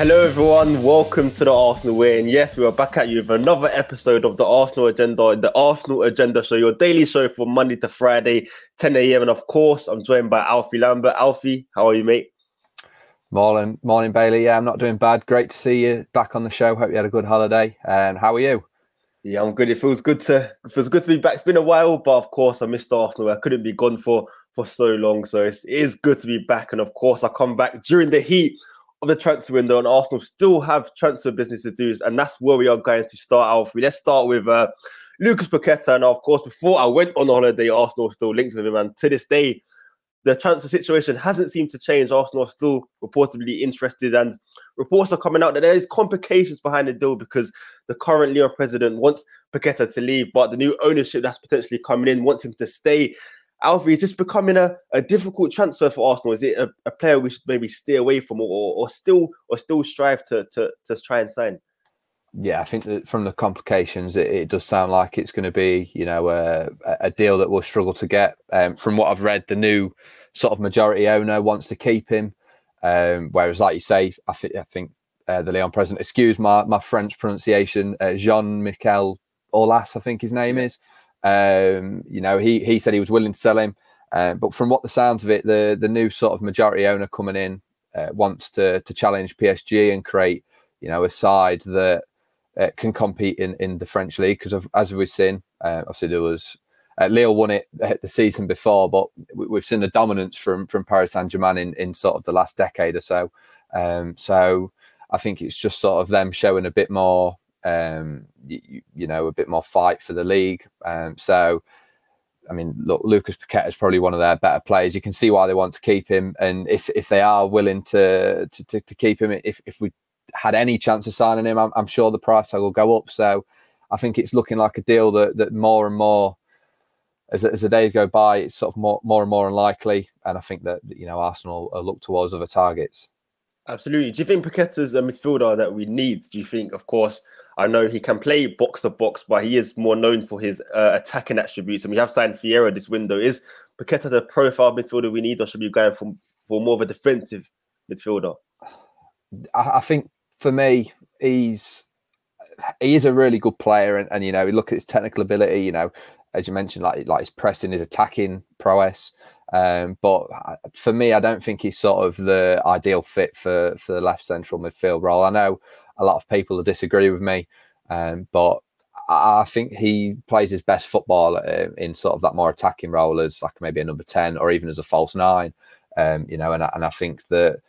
Hello, everyone. Welcome to the Arsenal Way. And yes, we are back at you with another episode of the Arsenal Agenda, the Arsenal Agenda Show, your daily show from Monday to Friday, 10 a.m. And of course, I'm joined by Alfie Lambert. Alfie, how are you, mate? Morning, morning, Bailey. Yeah, I'm not doing bad. Great to see you back on the show. Hope you had a good holiday. And how are you? Yeah, I'm good. It feels good to it feels good to be back. It's been a while, but of course I missed Arsenal. I couldn't be gone for for so long, so it's, it is good to be back. And of course, I come back during the heat of the transfer window, and Arsenal still have transfer business to do, and that's where we are going to start out. Let's start with uh, Lucas Paqueta, and of course, before I went on holiday, Arsenal still linked with him, and to this day, the transfer situation hasn't seemed to change. Arsenal are still reportedly interested, and reports are coming out that there is complications behind the deal because the current Lyon president wants Paqueta to leave, but the new ownership that's potentially coming in wants him to stay. Alfie, is this becoming a, a difficult transfer for Arsenal? Is it a, a player we should maybe stay away from, or, or still or still strive to, to to try and sign? Yeah, I think that from the complications, it, it does sound like it's going to be, you know, a, a deal that we'll struggle to get. Um, from what I've read, the new sort of majority owner wants to keep him, um, whereas, like you say, I, th- I think uh, the Lyon president, excuse my my French pronunciation, uh, Jean Michel Aulas, I think his name is. Um, you know, he he said he was willing to sell him, uh, but from what the sounds of it, the the new sort of majority owner coming in uh, wants to to challenge PSG and create, you know, a side that uh, can compete in, in the French league because as we've seen, uh, obviously there was uh, Lille won it the season before, but we, have seen the dominance from from Paris Saint Germain in, in sort of the last decade or so. Um, so I think it's just sort of them showing a bit more, um, you, you, know, a bit more fight for the league. Um, so. I mean, look, Lucas Paqueta is probably one of their better players. You can see why they want to keep him, and if if they are willing to to, to, to keep him, if if we had any chance of signing him, I'm, I'm sure the price tag will go up. So I think it's looking like a deal that that more and more as, as the days go by, it's sort of more more and more unlikely. And I think that you know Arsenal look towards other targets. Absolutely. Do you think Paqueta's a midfielder that we need? Do you think, of course, I know he can play box to box, but he is more known for his uh, attacking attributes. And we have signed Vieira this window. Is Paqueta the profile midfielder we need, or should we be going for, for more of a defensive midfielder? I, think for me, he's he is a really good player, and, and you know, look at his technical ability. You know, as you mentioned, like like his pressing, his attacking prowess. Um, but for me, I don't think he's sort of the ideal fit for for the left central midfield role. I know a lot of people will disagree with me, um, but I think he plays his best football uh, in sort of that more attacking role as like maybe a number ten or even as a false nine. Um, you know, and and I think that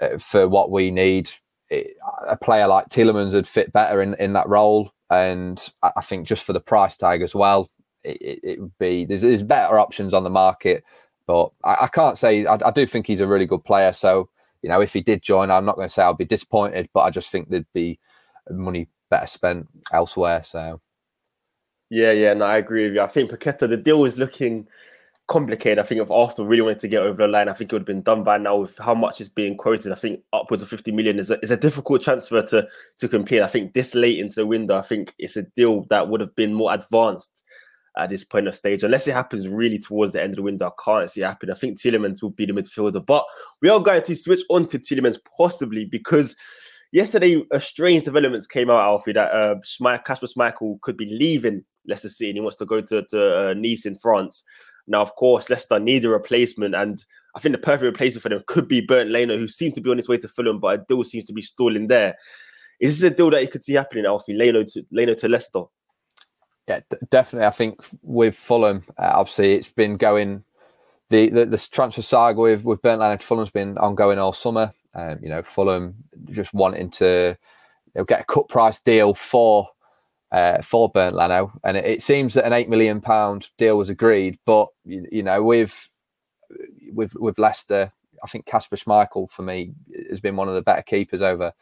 uh, for what we need, it, a player like Tielemans would fit better in, in that role. And I think just for the price tag as well, it, it would be there's, there's, better options on the market. But I, I can't say I, I, do think he's a really good player. So you know, if he did join, I'm not going to say I'll be disappointed, but I just think there'd be money better spent elsewhere. So yeah, yeah, no, I agree with you. I think Paqueta, the deal is looking complicated. I think if Arsenal really wanted to get over the line, I think it would have been done by now with how much is being quoted. I think upwards of 50 million is a, is a difficult transfer to, to complete. I think this late into the window, I think it's a deal that would have been more advanced at this point of stage. Unless it happens really towards the end of the window, I can't see it happen. I think Tielemans will be the midfielder. But we are going to switch on to Tielemans possibly because yesterday a strange developments came out, Alfie, that uh, Kasper Schmeichel could be leaving Leicester City and he wants to go to, to uh, Nice in France. Now, of course, Leicester need a replacement, and I think the perfect replacement for them could be Bernd Leno, who seems to be on his way to Fulham, but a deal seems to be stalling there. Is this a deal that you could see happening, Alfie? Leno to Leno to Leicester? Yeah, d- definitely. I think with Fulham, uh, obviously, it's been going. The, the, the transfer saga with with Bernd Leno to Fulham's been ongoing all summer. Um, you know, Fulham just wanting to get a cut price deal for uh, for Bernd Leno, and it, it, seems that an eight million pound deal was agreed. But you, you, know, with with with Leicester, I think Kasper Schmeichel for me has been one of the better keepers over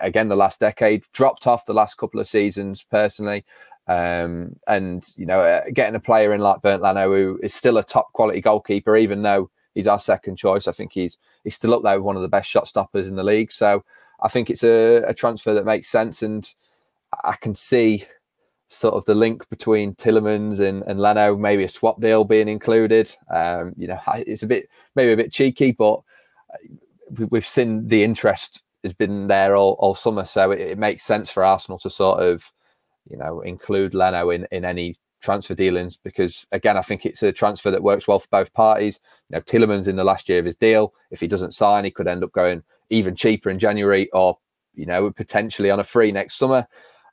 again the last decade. Dropped off the last couple of seasons personally, um, and you know, uh, getting a player in like Bernd Leno who is still a top quality goalkeeper, even though he's our second choice. I think he's he's still up there with one of the best shot stoppers in the league. So I think it's a, a transfer that makes sense and I can see sort of the link between Tielemans and, and Leno, maybe a swap deal being included. Um, you know, it's a bit maybe a bit cheeky, but we've seen the interest has been there all, all summer, so it, it, makes sense for Arsenal to sort of, you know, include Leno in, in any transfer dealings because again, I think it's a transfer that works well for both parties. You know, Tielemans in the last year of his deal, if he doesn't sign, he could end up going even cheaper in January or you know potentially on a free next summer.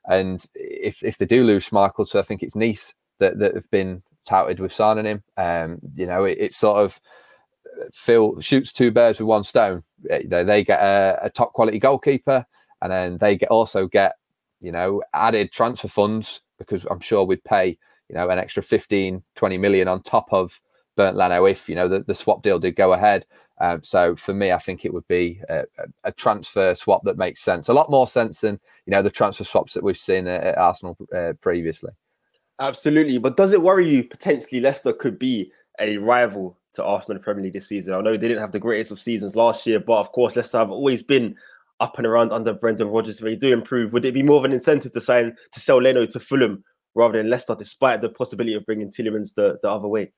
And if if they do lose Schmeichel, so I think it's Nice that that have been touted with signing him. Um, you know, it, sort of Phil shoots two birds with one stone. They, they get a, a, top quality goalkeeper, and then they get also get you know added transfer funds because I'm sure we'd pay you know an extra 15, 20 million on top of Bernd Leno if you know the, the swap deal did go ahead. Um, so for me, I think it would be a, a, transfer swap that makes sense, a lot more sense than you know the transfer swaps that we've seen at, at Arsenal uh, previously. Absolutely, but does it worry you potentially Leicester could be a rival to Arsenal in the Premier League this season? I know they didn't have the greatest of seasons last year, but of course Leicester have always been up and around under Brendan Rodgers. If they do improve. Would it be more of an incentive to sign to sell Leno to Fulham rather than Leicester, despite the possibility of bringing Tielemans the, the other way?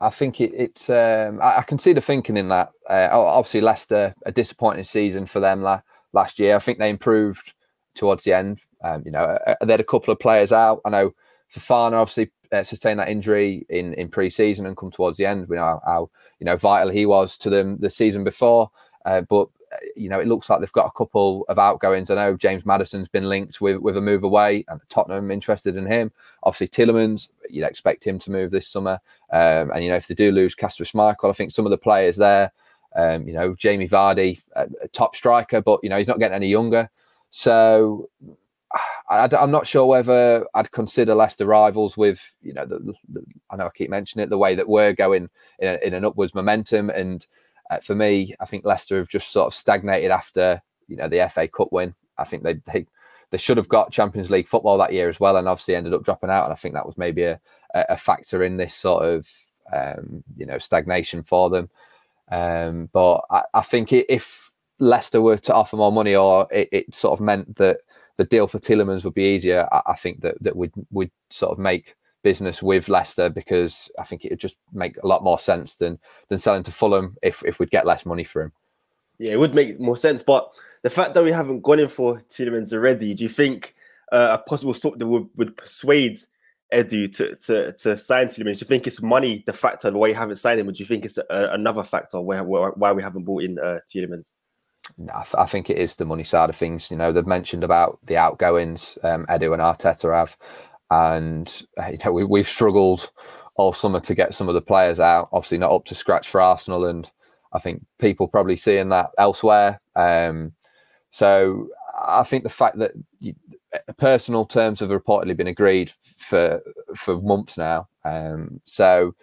I think it, it's. Um, I, I, can see the thinking in that. Uh, obviously, Leicester a disappointing season for them la- last year. I think they improved towards the end. Um, you know, uh, uh they had a couple of players out. I know Fofana obviously uh, sustained that injury in in pre-season and come towards the end. We know how, how you know vital he was to them the season before. Uh, but you know, it looks like they've got a couple of outgoings. I know James Maddison's been linked with, with a move away, and Tottenham interested in him. Obviously, Tielemans, you'd expect him to move this summer. Um, and you know, if they do lose Kasper Schmeichel, I think some of the players there, um, you know, Jamie Vardy, a, a, top striker, but you know, he's not getting any younger. So I, am not sure whether I'd consider Leicester rivals with, you know, the, the, I know I keep mentioning it, the way that we're going in, a, in an upwards momentum and uh, for me, I think Leicester have just sort of stagnated after you know the FA Cup win. I think they they, they should have got Champions League football that year as well, and obviously ended up dropping out. And I think that was maybe a, a factor in this sort of um, you know stagnation for them. Um, but I, I, think if Leicester were to offer more money, or it, it, sort of meant that the deal for Tielemans would be easier, I, I think that that would would sort of make business with Leicester because I think it would just make a lot more sense than than selling to Fulham if if we'd get less money for him. Yeah, it would make more sense. But the fact that we haven't gone in for Tielemans already, do you think uh, a possible swap that would, would persuade Edu to, to, to sign Tielemans? Do you think it's money, the factor, why you haven't signed him? Do you think it's a, another factor where, where, why we haven't bought in uh, Tielemans? No, I, th- I, think it is the money side of things. You know, they've mentioned about the outgoings um, Edu and Arteta have and uh, you know we, we've struggled all summer to get some of the players out. Obviously, not up to scratch for Arsenal, and I think people probably seeing that elsewhere. Um, so I think the fact that you, personal terms have reportedly been agreed for for months now. Um, so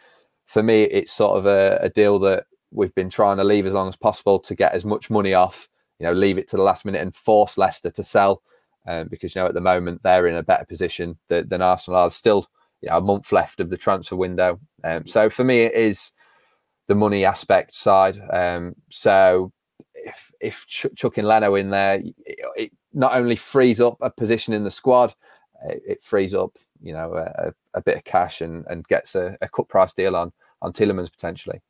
for me, it's sort of a, a, deal that we've been trying to leave as long as possible to get as much money off. You know, leave it to the last minute and force Leicester to sell um, because you know at the moment they're in a better position than, than Arsenal are. still you know, a month left of the transfer window, um, so for me it is the money aspect side. Um, so if if ch- chucking Leno in there, it, not only frees up a position in the squad, it, it frees up you know a, a, bit of cash and and gets a, a cut price deal on on Tielemans potentially.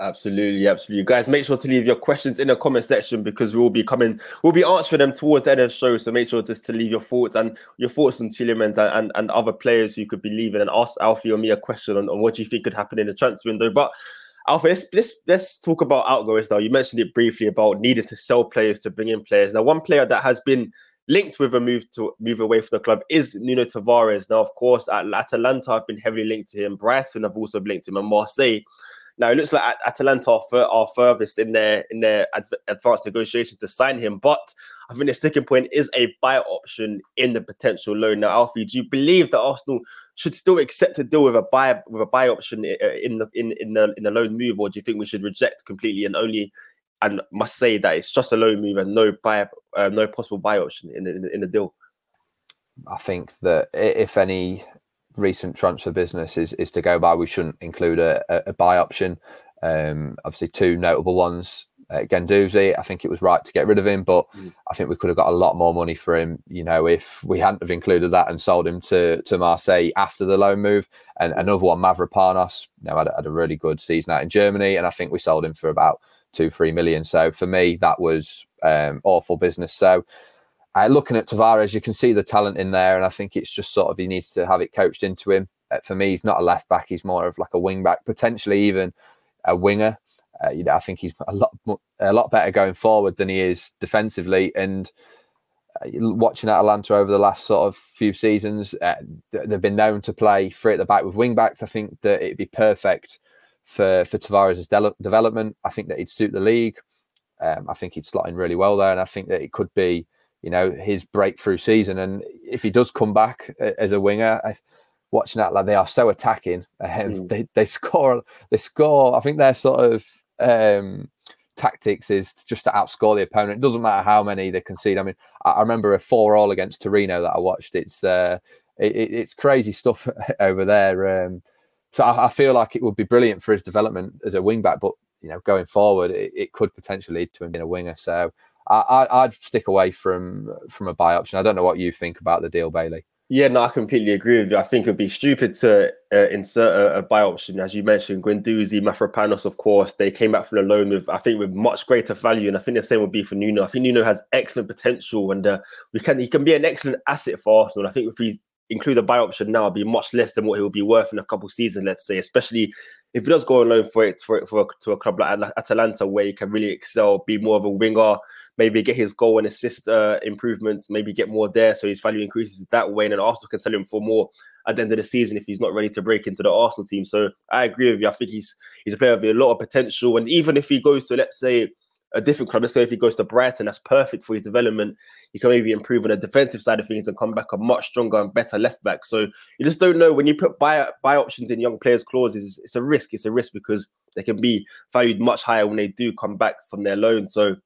Absolutely, absolutely. Guys, make sure to leave your questions in the comment section because we'll be coming, we'll be answering them towards the end of the show. So make sure just to leave your thoughts and your thoughts on Tielemans and, and, and other players who could be leaving and ask Alfie or me a question on, on what you think could happen in the transfer window. But Alfie, let's, let's let's talk about outgoings now. You mentioned it briefly about needing to sell players to bring in players. Now, one player that has been linked with a move to move away from the club is Nuno Tavares. Now, of course, at Atalanta have been heavily linked to him. Brighton have also linked him, and Marseille now it looks like Atalanta are, fur- are furthest in their in their advanced negotiation to sign him, but I think the sticking point is a buy option in the potential loan. Now, Alfie, do you believe that Arsenal should still accept a deal with a buy with a buy option in the in in the in the loan move, or do you think we should reject completely and only and must say that it's just a loan move and no buy uh, no possible buy option in the, in the deal? I think that if any recent transfer business is is to go by, we shouldn't include a, a, buy option. Um, obviously, two notable ones. uh, Guendouzi. I think it was right to get rid of him, but mm. I think we could have got a lot more money for him. You know, if we hadn't have included that and sold him to to Marseille after the loan move. And another one, Mavropanos, you know, had, had a really good season out in Germany, and I think we sold him for about two, three million. So for me, that was um, awful business. So. Uh, looking at Tavares, you can see the talent in there, and I think it's just sort of he needs to have it coached into him. Uh, for me, he's not a left back; he's more of like a wing back, potentially even a winger. Uh, you know, I think he's a lot a lot better going forward than he is defensively. And uh, watching Atalanta over the last sort of few seasons, uh, they've been known to play free at the back with wing backs. I think that it'd be perfect for for Tavares' de- development. I think that he'd suit the league. Um, I think he'd slot in really well there, and I think that it could be, you know, his breakthrough season. And if he does come back uh, as a winger, I, watching that, like they are so attacking. Um, mm. They they score, they score. I think they're sort of um, tactics is just to outscore the opponent. It doesn't matter how many they concede. I mean, I, I remember a four-all against Torino that I watched. It's uh, it, it's crazy stuff over there. Um, so I, I, feel like it would be brilliant for his development as a wing back, but you know, going forward, it, it could potentially lead to him being a winger. So I, would stick away from from a buy option. I don't know what you think about the deal, Bailey. Yeah, no, I completely agree with you. I think it'd be stupid to uh, insert a, a, buy option, as you mentioned, Guendouzi, Mavropanos, of course. They came back from the loan with, I think, with much greater value, and I think the same would be for Nuno. I think Nuno has excellent potential, and uh, we can he can be an excellent asset for Arsenal. I think if we include a buy option now, it'd be much less than what he will be worth in a couple seasons, let's say, especially if he does go on loan for it for, it, for to a club like Atalanta, where he can really excel, be more of a winger, maybe get his goal and assist uh, improvements, maybe get more there, so his value increases that way, and then Arsenal can sell him for more at the end of the season if he's not ready to break into the Arsenal team. So I agree with you. I think he's he's a player with a lot of potential, and even if he goes to let's say a different club. Let's say if he goes to Brighton, that's perfect for his development. He can maybe improve on the defensive side of things and come back a much stronger and better left back. So you just don't know when you put buy buy options in young players' clauses. It's a risk. It's a risk because they can be valued much higher when they do come back from their loan. So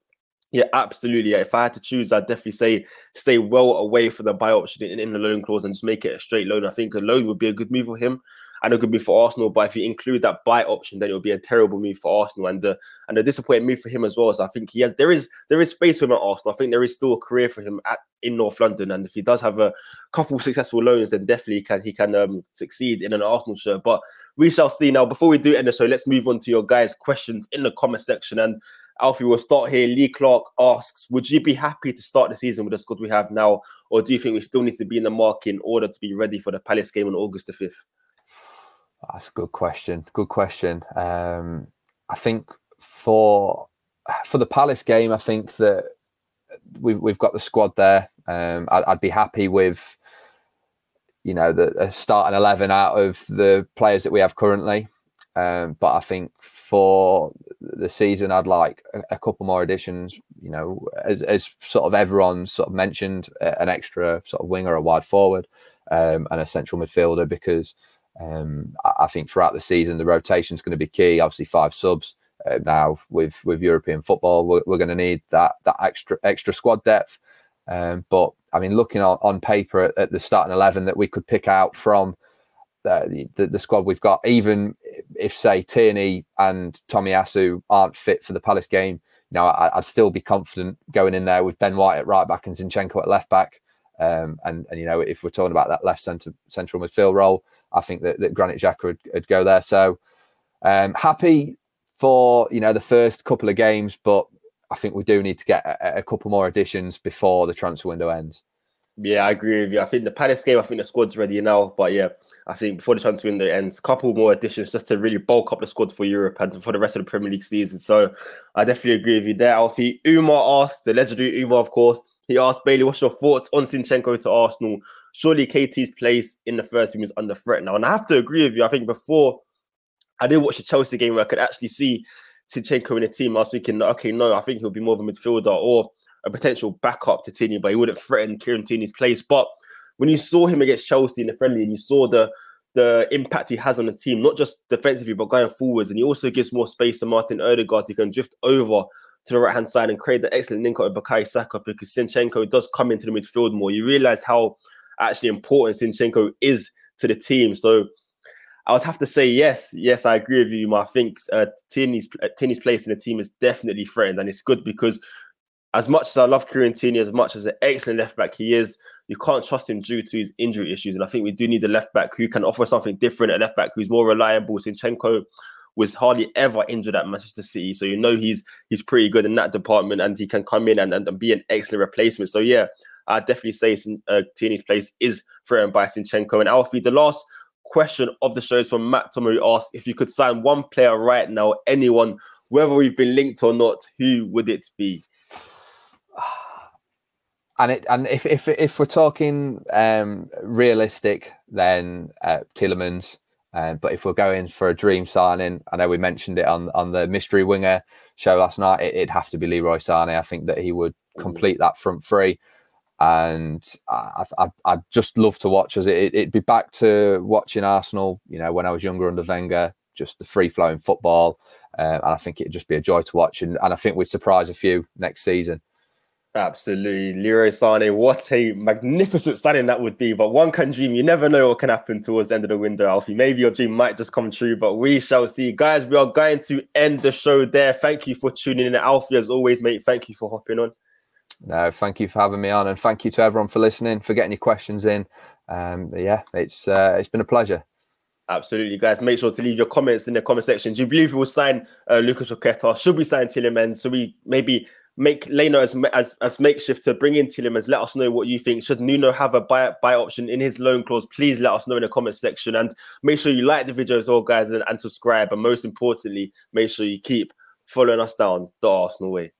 yeah, absolutely. If I had to choose, I'd definitely say stay well away from the buy option in, in the loan clause and just make it a straight loan. I think a loan would be a good move for him and it good be for Arsenal. But if you include that buy option, then it would be a terrible move for Arsenal and uh, and a disappointing move for him as well. So I think he has there is there is space for him at Arsenal. I think there is still a career for him at in North London, and if he does have a couple successful loans, then definitely he can he can um, succeed in an Arsenal shirt. But we shall see. Now, before we do end the show, let's move on to your guys' questions in the comment section and. Alfie, we'll start here. Lee Clark asks, would you be happy to start the season with the squad we have now, or do you think we still need to be in the market in order to be ready for the Palace game on August the 5th? That's a good question. Good question. Um, I think for for the Palace game, I think that we've we've got the squad there. Um, I'd, I'd, be happy with you know the starting eleven out of the players that we have currently. Um, but I think for the season, I'd like a, a, couple more additions. You know, as, as sort of everyone sort of mentioned, an extra sort of winger, a wide forward, um, and a central midfielder because um, I, think throughout the season the rotation is going to be key. Obviously, five subs uh, now with with European football, we're, we're, going to need that that extra extra squad depth. Um, but I mean, looking on, on paper at, at, the starting eleven that we could pick out from the, the, the squad we've got, even if say Tierney and Tomiyasu aren't fit for the Palace game, you know, I, would still be confident going in there with Ben White at right back and Zinchenko at left back. Um, and and you know, if we're talking about that left centre central midfield role, I think that, that Granit Xhaka would, would go there. So um, happy for you know the first couple of games, but I think we do need to get a, a, couple more additions before the transfer window ends. Yeah, I agree with you. I think the Palace game, I think the squad's ready now, but yeah, I think before the transfer window ends, a couple more additions just to really bulk up the squad for Europe and for the rest of the Premier League season. So I definitely agree with you there, Alfie. Umar asked, the legendary Umar, of course, he asked Bailey, what's your thoughts on Zinchenko to Arsenal? Surely KT's place in the first team is under threat now. And I have to agree with you. I think before I did watch the Chelsea game where I could actually see Zinchenko in the team, I was thinking, okay, no, I think he'll be more of a midfielder or a potential backup to Tini, but he wouldn't threaten Kieran Tierney's place. But when you saw him against Chelsea in the friendly and you saw the the impact he has on the team, not just defensively, but going forwards, and he also gives more space to Martin Odegaard. He can drift over to the right hand side and create the excellent link up with Bukayo Saka because Zinchenko does come into the midfield more. You realize how actually important Zinchenko is to the team. So I would have to say yes. Yes, I agree with you. I think uh, Tierney's uh, Tierney's place in the team is definitely threatened, and it's good because as much as I love Kieran Tierney, as much as an excellent left back he is, you can't trust him due to his injury issues. And I think we do need a left back who can offer something different, a left back who's more reliable. Zinchenko was hardly ever injured at Manchester City, so you know he's he's pretty good in that department, and he can come in and, and, be an excellent replacement. So yeah, I definitely say uh, Tierney's place is threatened by Zinchenko. And Alfie, the last question of the show is from Matt Tomer, who asked if you could sign one player right now, anyone, whether we've been linked or not, who would it be? And it and if if if we're talking um, realistic, then uh, Tielemans. Um, but if we're going for a dream signing, I know we mentioned it on on the mystery winger show last night. It, would have to be Leroy Sané. I think that he would complete that front three, and I, I, I'd just love to watch us. It, it'd be back to watching Arsenal. You know, when I was younger under Wenger, just the free flowing football, uh, and I think it'd just be a joy to watch. And, and I think we'd surprise a few next season. Absolutely. Leroy Sané, what a magnificent signing that would be. But one can dream. You never know what can happen towards the end of the window, Alfie. Maybe your dream might just come true, but we shall see. Guys, we are going to end the show there. Thank you for tuning in. Alfie, as always, mate, thank you for hopping on. No, thank you for having me on, and thank you to everyone for listening, for getting your questions in. Um, yeah, it's uh, it's been a pleasure. Absolutely, guys. Make sure to leave your comments in the comment section. Do you believe we will sign uh, Lucas Paqueta? Should we sign Tielemans? So we maybe make Leno as, as as makeshift to bring in Tielemans. Let us know what you think. Should Nuno have a buy buy option in his loan clause? Please let us know in the comment section and make sure you like the video as well, guys, and, and subscribe. And most importantly, make sure you keep following us down the Arsenal way.